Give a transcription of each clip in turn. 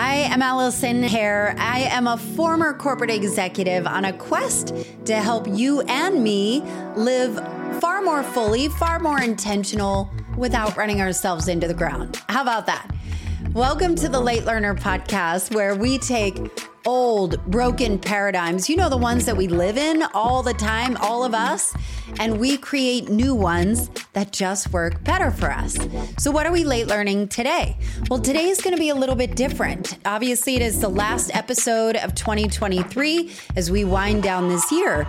Hi, I'm Allison Hare. I am a former corporate executive on a quest to help you and me live far more fully, far more intentional without running ourselves into the ground. How about that? Welcome to the Late Learner Podcast, where we take old, broken paradigms, you know, the ones that we live in all the time, all of us, and we create new ones that just work better for us. So, what are we late learning today? Well, today is going to be a little bit different. Obviously, it is the last episode of 2023 as we wind down this year.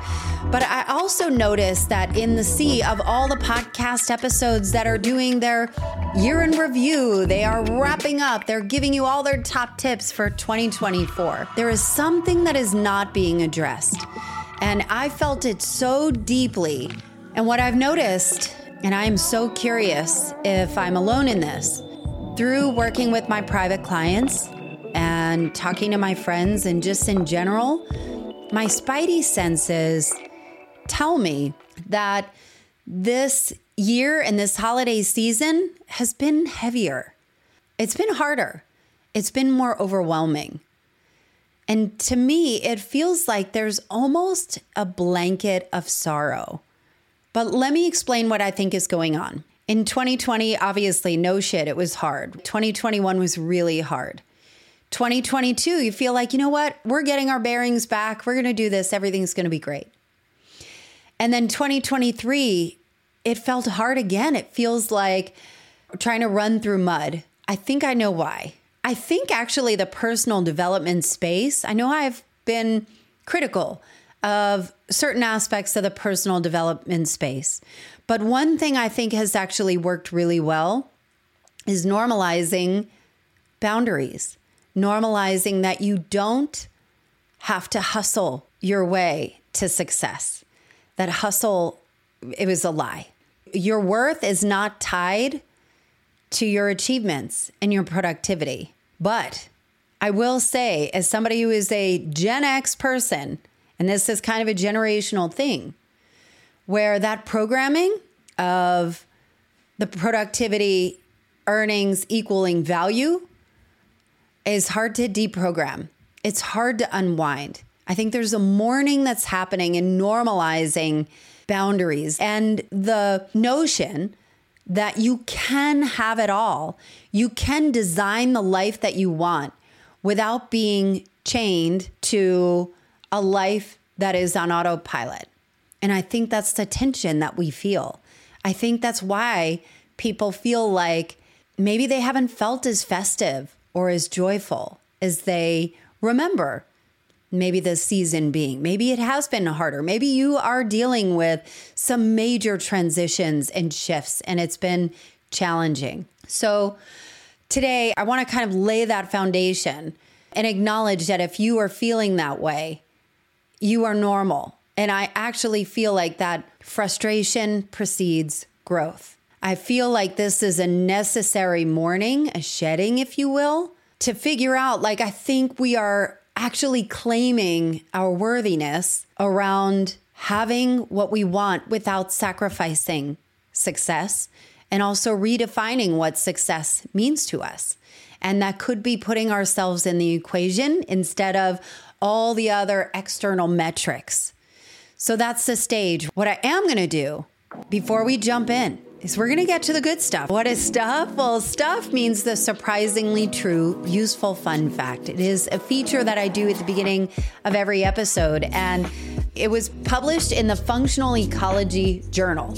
But I also noticed that in the sea of all the podcast episodes that are doing their year in review, they are wrapping up, they're giving you all their top tips for 2024. There is something that is not being addressed. And I felt it so deeply. And what I've noticed, and I am so curious if I'm alone in this, through working with my private clients and talking to my friends and just in general, my spidey senses tell me that this year and this holiday season has been heavier. It's been harder. It's been more overwhelming. And to me, it feels like there's almost a blanket of sorrow. But let me explain what I think is going on. In 2020, obviously, no shit, it was hard. 2021 was really hard. 2022, you feel like, you know what? We're getting our bearings back. We're going to do this. Everything's going to be great. And then 2023, it felt hard again. It feels like trying to run through mud. I think I know why. I think actually the personal development space, I know I've been critical of certain aspects of the personal development space. But one thing I think has actually worked really well is normalizing boundaries, normalizing that you don't have to hustle your way to success. That hustle, it was a lie. Your worth is not tied to your achievements and your productivity. But I will say, as somebody who is a Gen X person, and this is kind of a generational thing, where that programming of the productivity earnings equaling value is hard to deprogram. It's hard to unwind. I think there's a mourning that's happening in normalizing boundaries and the notion that you can have it all. You can design the life that you want without being chained to a life that is on autopilot. And I think that's the tension that we feel. I think that's why people feel like maybe they haven't felt as festive or as joyful as they remember maybe the season being. Maybe it has been harder. Maybe you are dealing with some major transitions and shifts and it's been challenging. So, today I want to kind of lay that foundation and acknowledge that if you are feeling that way, you are normal. And I actually feel like that frustration precedes growth. I feel like this is a necessary mourning, a shedding, if you will, to figure out like, I think we are actually claiming our worthiness around having what we want without sacrificing success and also redefining what success means to us. And that could be putting ourselves in the equation instead of all the other external metrics. So that's the stage. What I am going to do before we jump in is we're going to get to the good stuff. What is stuff? Well, stuff means the surprisingly true, useful fun fact. It is a feature that I do at the beginning of every episode. And it was published in the Functional Ecology Journal.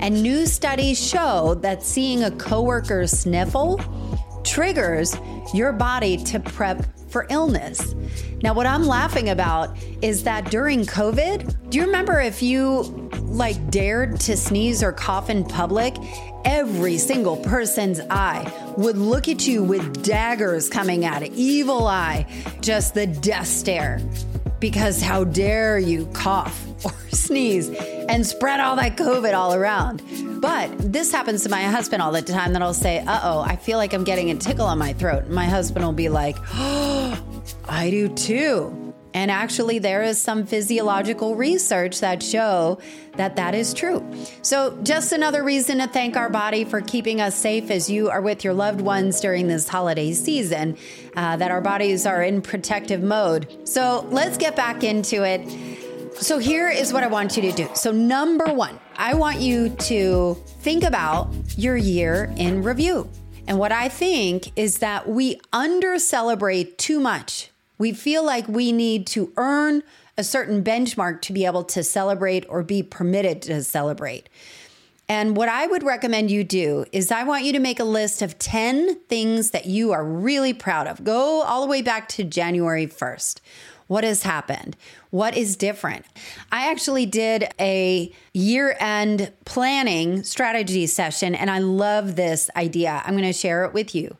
And new studies show that seeing a coworker sniffle triggers your body to prep for illness. Now, what I'm laughing about is that during COVID, do you remember if you like dared to sneeze or cough in public, every single person's eye would look at you with daggers coming it, evil eye, just the death stare. Because how dare you cough or sneeze and spread all that COVID all around? But this happens to my husband all the time that I'll say, uh oh, I feel like I'm getting a tickle on my throat. My husband will be like, oh, I do too. And actually, there is some physiological research that show that that is true. So, just another reason to thank our body for keeping us safe as you are with your loved ones during this holiday season, uh, that our bodies are in protective mode. So, let's get back into it. So, here is what I want you to do. So, number one, I want you to think about your year in review. And what I think is that we under celebrate too much we feel like we need to earn a certain benchmark to be able to celebrate or be permitted to celebrate. And what I would recommend you do is I want you to make a list of 10 things that you are really proud of. Go all the way back to January 1st. What has happened? What is different? I actually did a year end planning strategy session, and I love this idea. I'm going to share it with you.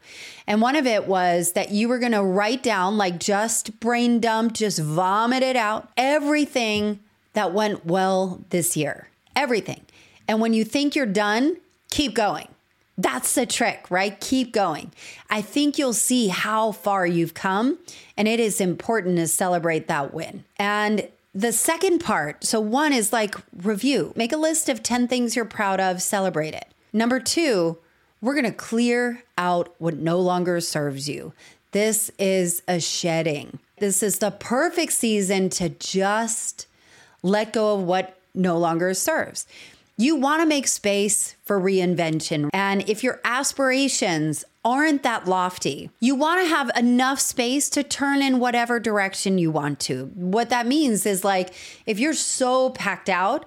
And one of it was that you were going to write down, like just brain dump, just vomit it out, everything that went well this year. Everything. And when you think you're done, keep going. That's the trick, right? Keep going. I think you'll see how far you've come, and it is important to celebrate that win. And the second part so, one is like review, make a list of 10 things you're proud of, celebrate it. Number two, we're going to clear out what no longer serves you. This is a shedding. This is the perfect season to just let go of what no longer serves. You want to make space for reinvention. And if your aspirations aren't that lofty, you want to have enough space to turn in whatever direction you want to. What that means is like if you're so packed out,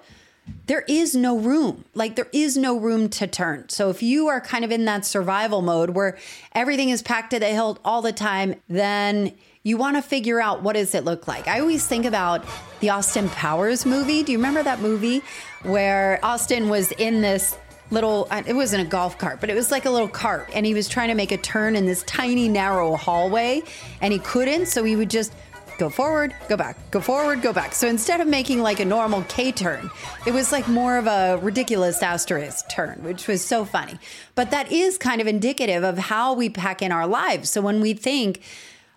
there is no room. Like there is no room to turn. So if you are kind of in that survival mode where everything is packed to the hilt all the time, then you want to figure out what does it look like. I always think about the Austin Powers movie. Do you remember that movie where Austin was in this little uh, it wasn't a golf cart but it was like a little cart and he was trying to make a turn in this tiny narrow hallway and he couldn't so he would just go forward, go back, go forward, go back. So instead of making like a normal K turn, it was like more of a ridiculous asterisk turn, which was so funny. But that is kind of indicative of how we pack in our lives. So when we think,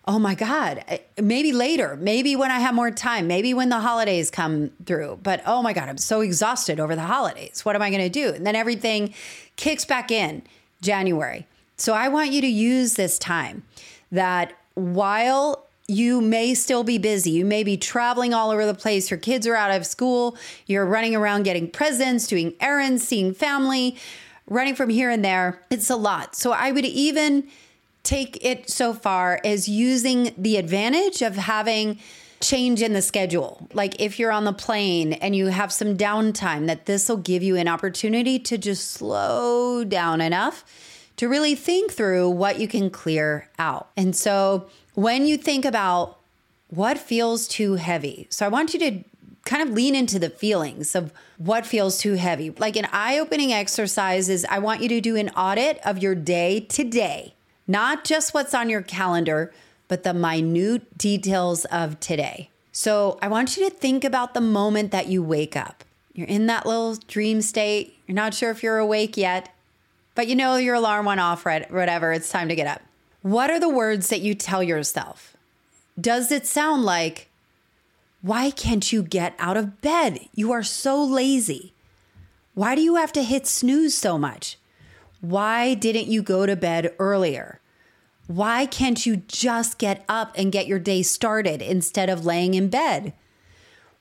oh my God, eh, maybe later, maybe when I have more time, maybe when the holidays come through. But oh my God, I'm so exhausted over the holidays. What am I going to do? And then everything kicks back in January. So I want you to use this time that while you may still be busy. You may be traveling all over the place. Your kids are out of school. You're running around getting presents, doing errands, seeing family, running from here and there. It's a lot. So I would even take it so far as using the advantage of having change in the schedule. Like if you're on the plane and you have some downtime, that this will give you an opportunity to just slow down enough to really think through what you can clear out. And so when you think about what feels too heavy, so I want you to kind of lean into the feelings of what feels too heavy. Like an eye opening exercise is I want you to do an audit of your day today not just what's on your calendar, but the minute details of today. So I want you to think about the moment that you wake up. You're in that little dream state. You're not sure if you're awake yet, but you know your alarm went off, right? Whatever, it's time to get up. What are the words that you tell yourself? Does it sound like, why can't you get out of bed? You are so lazy. Why do you have to hit snooze so much? Why didn't you go to bed earlier? Why can't you just get up and get your day started instead of laying in bed?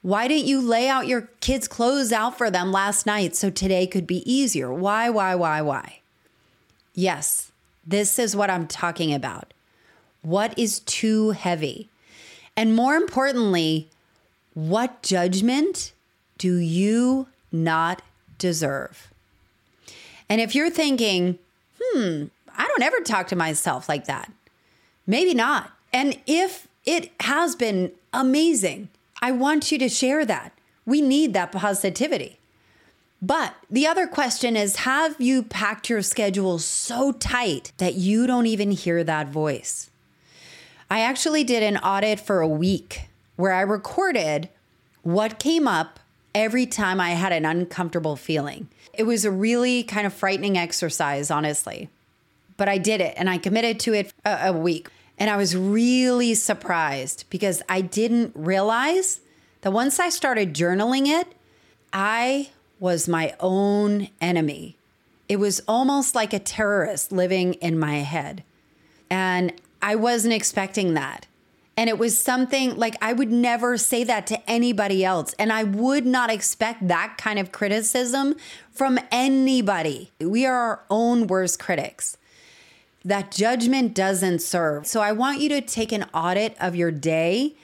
Why didn't you lay out your kids' clothes out for them last night so today could be easier? Why, why, why, why? Yes, this is what I'm talking about. What is too heavy? And more importantly, what judgment do you not deserve? And if you're thinking, hmm, I don't ever talk to myself like that. Maybe not. And if it has been amazing, I want you to share that. We need that positivity. But the other question is Have you packed your schedule so tight that you don't even hear that voice? I actually did an audit for a week where I recorded what came up every time I had an uncomfortable feeling. It was a really kind of frightening exercise, honestly but I did it and I committed to it a, a week. And I was really surprised because I didn't realize that once I started journaling it, I was my own enemy. It was almost like a terrorist living in my head. And I wasn't expecting that. And it was something like I would never say that to anybody else. And I would not expect that kind of criticism from anybody. We are our own worst critics. That judgment doesn't serve. So I want you to take an audit of your day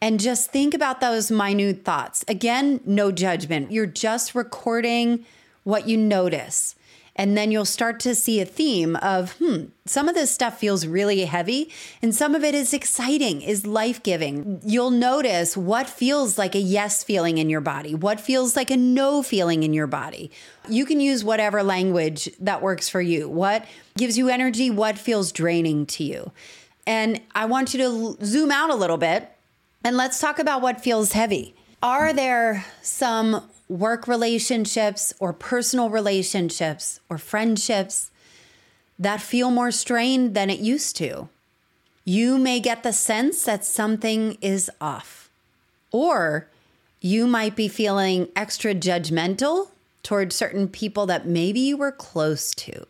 and just think about those minute thoughts. Again, no judgment. You're just recording what you notice. And then you'll start to see a theme of, hmm, some of this stuff feels really heavy and some of it is exciting, is life giving. You'll notice what feels like a yes feeling in your body, what feels like a no feeling in your body. You can use whatever language that works for you. What gives you energy, what feels draining to you. And I want you to zoom out a little bit and let's talk about what feels heavy. Are there some work relationships or personal relationships or friendships that feel more strained than it used to. You may get the sense that something is off, or you might be feeling extra judgmental towards certain people that maybe you were close to.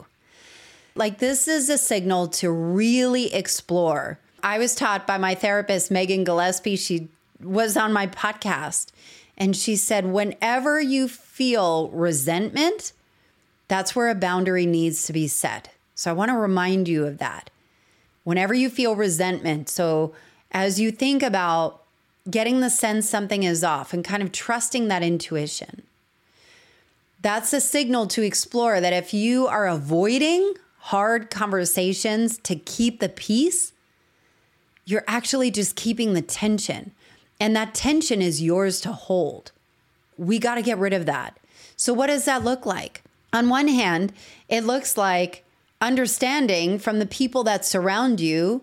Like, this is a signal to really explore. I was taught by my therapist, Megan Gillespie. She was on my podcast and she said, whenever you feel resentment, that's where a boundary needs to be set. So I want to remind you of that. Whenever you feel resentment, so as you think about getting the sense something is off and kind of trusting that intuition, that's a signal to explore that if you are avoiding hard conversations to keep the peace, you're actually just keeping the tension. And that tension is yours to hold. We got to get rid of that. So, what does that look like? On one hand, it looks like understanding from the people that surround you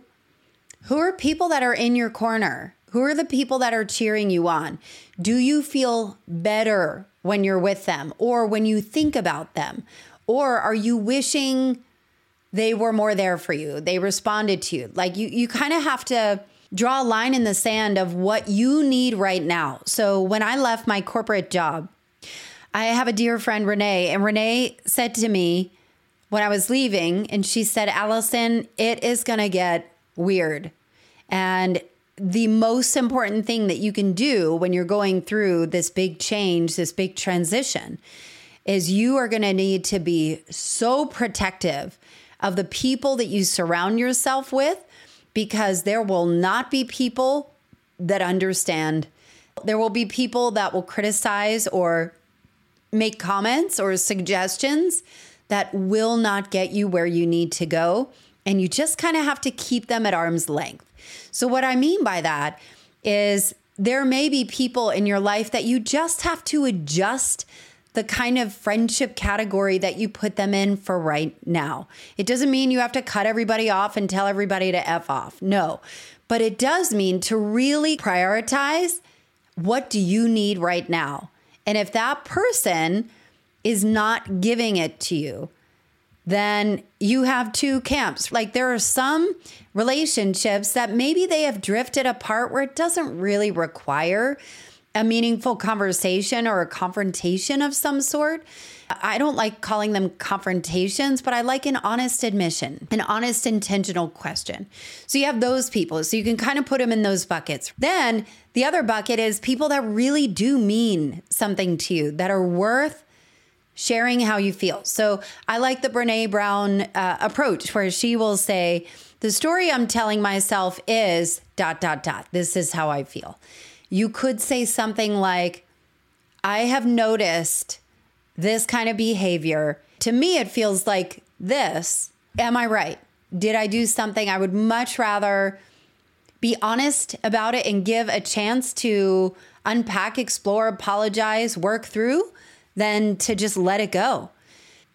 who are people that are in your corner? Who are the people that are cheering you on? Do you feel better when you're with them or when you think about them? Or are you wishing they were more there for you? They responded to you. Like you you kind of have to draw a line in the sand of what you need right now. So when I left my corporate job, I have a dear friend, Renee, and Renee said to me when I was leaving, and she said, Allison, it is going to get weird. And the most important thing that you can do when you're going through this big change, this big transition, is you are going to need to be so protective of the people that you surround yourself with because there will not be people that understand. There will be people that will criticize or make comments or suggestions that will not get you where you need to go. And you just kind of have to keep them at arm's length. So, what I mean by that is there may be people in your life that you just have to adjust the kind of friendship category that you put them in for right now. It doesn't mean you have to cut everybody off and tell everybody to F off. No. But it does mean to really prioritize what do you need right now? And if that person is not giving it to you, then you have two camps. Like there are some relationships that maybe they have drifted apart where it doesn't really require a meaningful conversation or a confrontation of some sort. I don't like calling them confrontations, but I like an honest admission, an honest, intentional question. So you have those people. So you can kind of put them in those buckets. Then the other bucket is people that really do mean something to you, that are worth sharing how you feel. So I like the Brene Brown uh, approach where she will say, the story I'm telling myself is dot, dot, dot. This is how I feel you could say something like, I have noticed this kind of behavior. To me, it feels like this. Am I right? Did I do something? I would much rather be honest about it and give a chance to unpack, explore, apologize, work through than to just let it go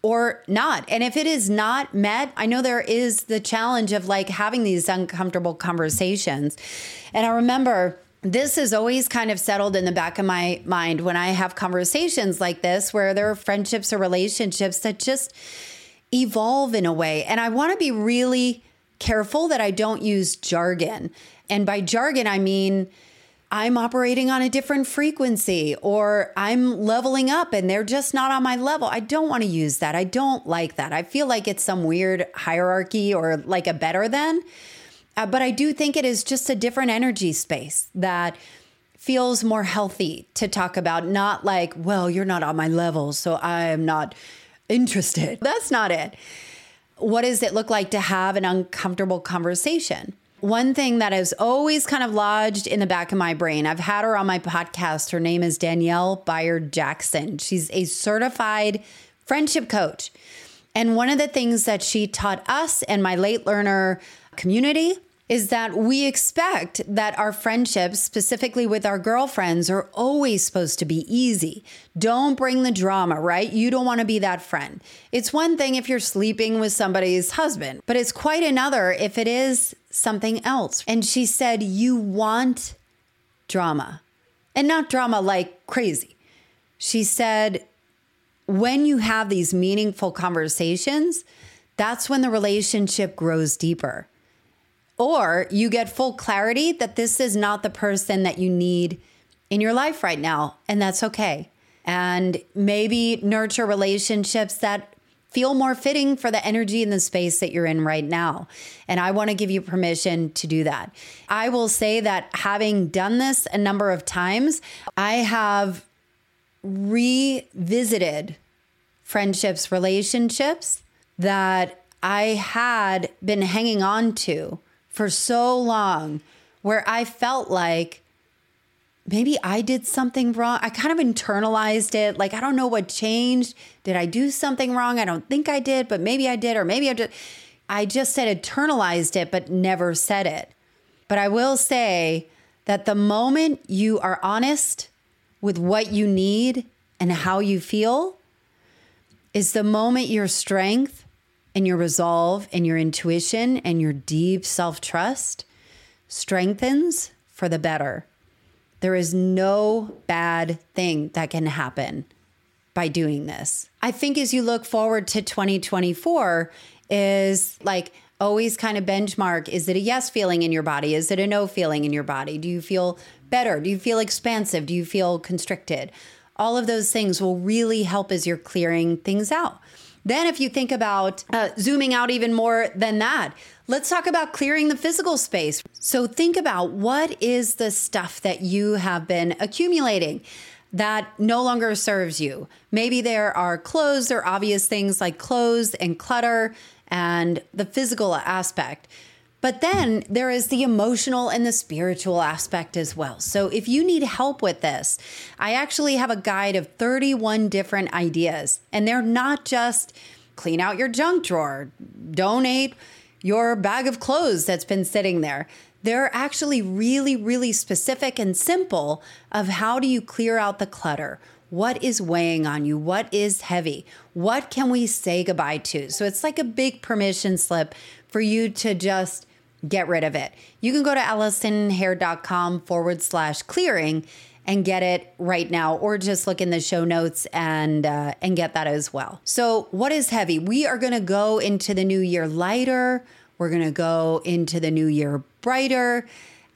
or not. And if it is not met, I know there is the challenge of like having these uncomfortable conversations. And I remember this is always kind of settled in the back of my mind when I have conversations like this, where there are friendships or relationships that just evolve in a way. And I want to be really careful that I don't use jargon. And by jargon, I mean, I'm operating on a different frequency or I'm leveling up and they're just not on my level. I don't want to use that. I don't like that. I feel like it's some weird hierarchy or like a better than. Uh, but I do think it is just a different energy space that feels more healthy to talk about, not like, well, you're not on my level, so I am not interested. That's not it. What does it look like to have an uncomfortable conversation? one thing that has always kind of lodged in the back of my brain. I've had her on my podcast. Her name is Danielle Bayard Jackson. She's a certified friendship coach. And one of the things that she taught us and my late learner community is that we expect that our friendships, specifically with our girlfriends, are always supposed to be easy. Don't bring the drama, right? You don't want to be that friend. It's one thing if you're sleeping with somebody's husband, but it's quite another if it is something else. And she said, You want drama, and not drama like crazy. She said, When you have these meaningful conversations, that's when the relationship grows deeper or you get full clarity that this is not the person that you need in your life right now, and that's okay. And maybe nurture relationships that feel more fitting for the energy and the space that you're in right now. And I want to give you permission to do that. I will say that having done this a number of times, I have revisited friendships, relationships that I had been hanging on to for so long where I felt like maybe I did something wrong. I kind of internalized it. Like, I don't know what changed. Did I do something wrong? I don't think I did, but maybe I did, or maybe I did. I just said internalized it, but never said it. But I will say that the moment you are honest with what you need and how you feel is the moment your strength and your resolve and your intuition and your deep self trust strengthens for the better. There is no bad thing that can happen by doing this. I think as you look forward to 2024, is like always kind of benchmark is it a yes feeling in your body? Is it a no feeling in your body? Do you feel better? Do you feel expansive? Do you feel constricted? All of those things will really help as you're clearing things out. Then, if you think about uh, zooming out even more than that, let's talk about clearing the physical space. So, think about what is the stuff that you have been accumulating that no longer serves you. Maybe there are clothes or obvious things like clothes and clutter and the physical aspect. But then there is the emotional and the spiritual aspect as well. So if you need help with this, I actually have a guide of 31 different ideas. And they're not just clean out your junk drawer, donate your bag of clothes that's been sitting there. They're actually really, really specific and simple of how do you clear out the clutter? What is weighing on you? What is heavy? What can we say goodbye to? So it's like a big permission slip for you to just get rid of it. You can go to allisonhare.com forward slash clearing and get it right now, or just look in the show notes and uh, and get that as well. So, what is heavy? We are going to go into the new year lighter. We're going to go into the new year brighter,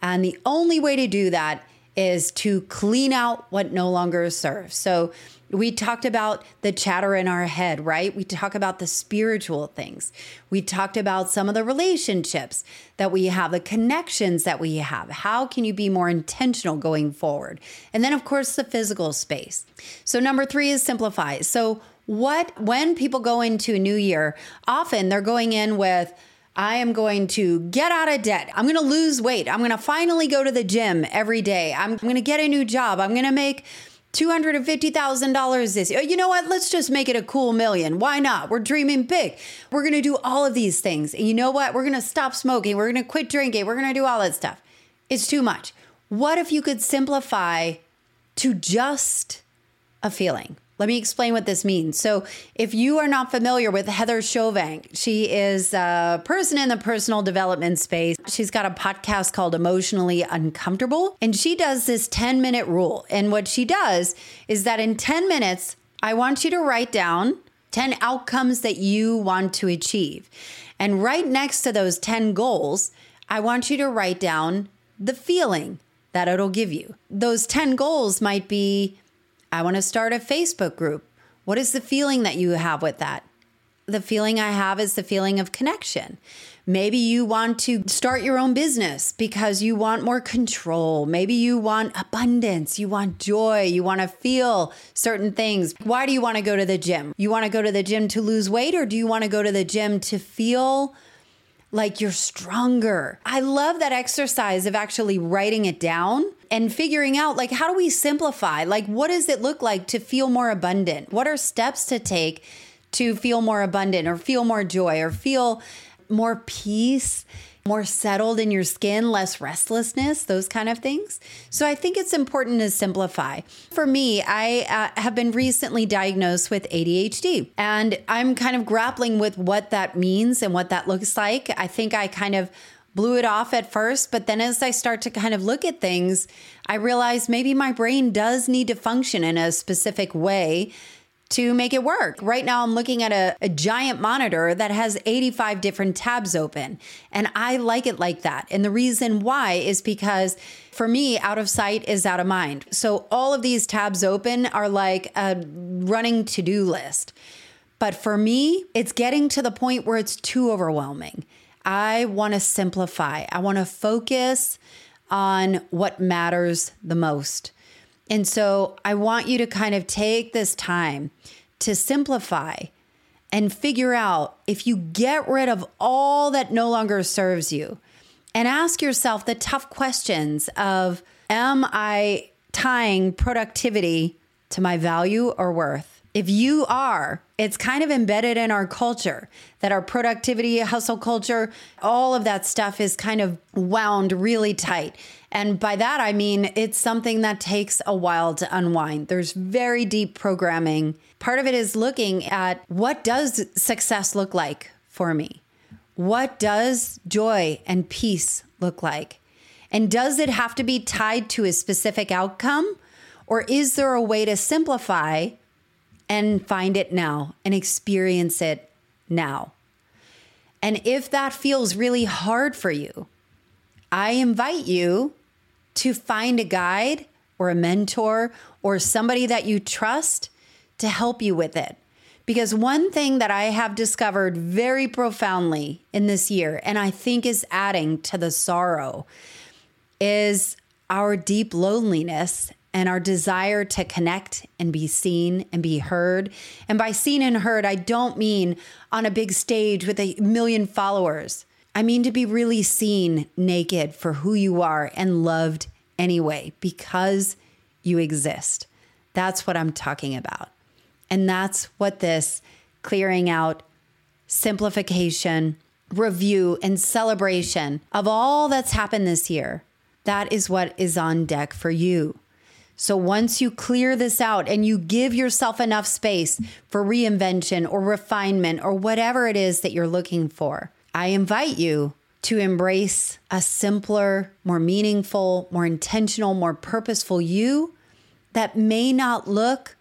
and the only way to do that is to clean out what no longer serves. So, we talked about the chatter in our head, right? We talk about the spiritual things. We talked about some of the relationships that we have, the connections that we have. How can you be more intentional going forward? And then, of course, the physical space. So, number three is simplify. So, what, when people go into a new year, often they're going in with, I am going to get out of debt. I'm going to lose weight. I'm going to finally go to the gym every day. I'm going to get a new job. I'm going to make $250,000 this year. You know what? Let's just make it a cool million. Why not? We're dreaming big. We're going to do all of these things. And you know what? We're going to stop smoking. We're going to quit drinking. We're going to do all that stuff. It's too much. What if you could simplify to just a feeling? Let me explain what this means. So, if you are not familiar with Heather Chauvin, she is a person in the personal development space. She's got a podcast called Emotionally Uncomfortable, and she does this 10 minute rule. And what she does is that in 10 minutes, I want you to write down 10 outcomes that you want to achieve. And right next to those 10 goals, I want you to write down the feeling that it'll give you. Those 10 goals might be I want to start a Facebook group. What is the feeling that you have with that? The feeling I have is the feeling of connection. Maybe you want to start your own business because you want more control. Maybe you want abundance, you want joy, you want to feel certain things. Why do you want to go to the gym? You want to go to the gym to lose weight, or do you want to go to the gym to feel like you're stronger? I love that exercise of actually writing it down and figuring out like how do we simplify? Like what does it look like to feel more abundant? What are steps to take to feel more abundant or feel more joy or feel more peace, more settled in your skin, less restlessness, those kind of things. So I think it's important to simplify. For me, I uh, have been recently diagnosed with ADHD, and I'm kind of grappling with what that means and what that looks like. I think I kind of blew it off at first, but then as I start to kind of look at things, I realize maybe my brain does need to function in a specific way to make it work. Right now, I'm looking at a, a, giant monitor that has 85 different tabs open, and I like it like that. And the reason why is because for me, out of sight is out of mind. So all of these tabs open are like a running to do list. But for me, it's getting to the point where it's too overwhelming. I want to simplify, I want to focus on what matters the most. And so I want you to kind of take this time to simplify and figure out if you get rid of all that no longer serves you and ask yourself the tough questions of Am I tying productivity to my value or worth? If you are, it's kind of embedded in our culture that our productivity, hustle culture, all of that stuff is kind of wound really tight. And by that, I mean it's something that takes a while to unwind. There's very deep programming. Part of it is looking at what does success look like for me? What does joy and peace look like? And does it have to be tied to a specific outcome? Or is there a way to simplify and find it now and experience it now. And if that feels really hard for you, I invite you to find a guide or a mentor or somebody that you trust to help you with it. Because one thing that I have discovered very profoundly in this year, and I think is adding to the sorrow, is our deep loneliness and our desire to connect and be seen and be heard. And by seen and heard, I don't mean on a big stage with a million followers. I mean to be really seen naked for who you are and loved anyway because you exist. That's what I'm talking about. And that's what this clearing out, simplification, review, and celebration of all that's happened this year, that is what is on deck for you. So once you clear this out and you give yourself enough space for reinvention or refinement or whatever it is that you're looking for, I invite you to embrace a simpler, more meaningful, more intentional, more purposeful you that may not look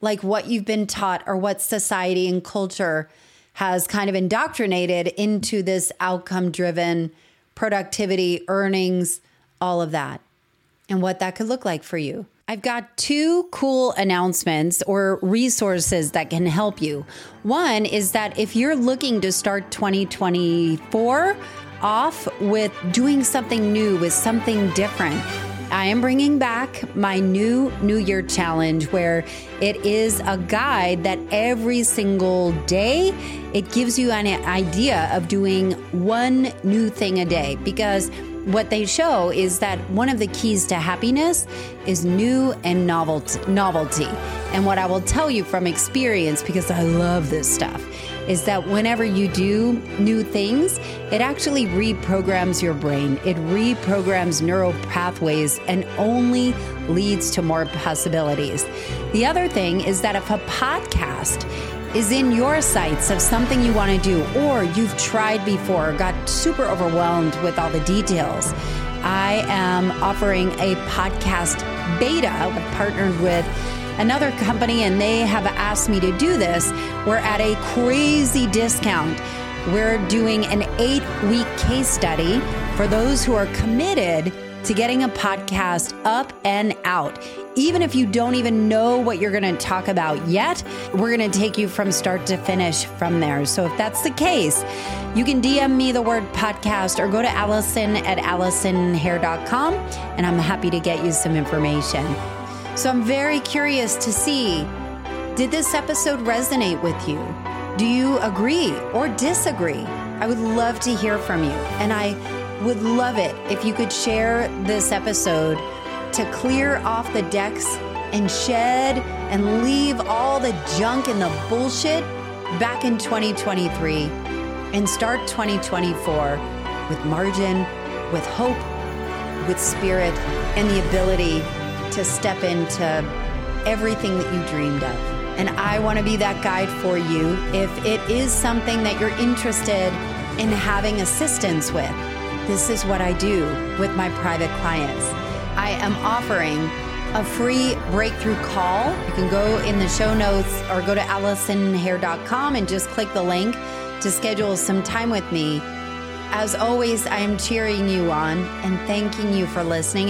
like what you've been taught or what society and culture has kind of indoctrinated into this outcome driven productivity, earnings, all of that, and what that could look like for you. I've got two cool announcements or resources that can help you. One is that if you're looking to start 2024 off with doing something new, with something different, I am bringing back my new New Year challenge where it is a guide that every single day it gives you an idea of doing one new thing a day because what they show is that one of the keys to happiness is new and novelty. And what I will tell you from experience, because I love this stuff, is that whenever you do new things, it actually reprograms your brain. It reprograms neural pathways and only leads to more possibilities. The other thing is that if a podcast is in your sights of something you want to do, or you've tried before, got super overwhelmed with all the details, I am offering a podcast beta. I've partnered with another company and they have asked me to do this. We're at a crazy discount we're doing an eight week case study for those who are committed to getting a podcast up and out. Even if you don't even know what you're going to talk about yet, we're going to take you from start to finish from there. So if that's the case, you can DM me the word podcast or go to Allison at AllisonHare.com and I'm happy to get you some information. So I'm very curious to see did this episode resonate with you? Do you agree or disagree? I would love to hear from you. And I would love it if you could share this episode to clear off the decks and shed and leave all the junk and the bullshit back in 2023 and start 2024 with margin, with hope, with spirit, and the ability to step into everything that you dreamed of. And I want to be that guide for you if it is something that you're interested in having assistance with. This is what I do with my private clients. I am offering a free breakthrough call. You can go in the show notes or go to AllisonHare.com and just click the link to schedule some time with me. As always, I am cheering you on and thanking you for listening.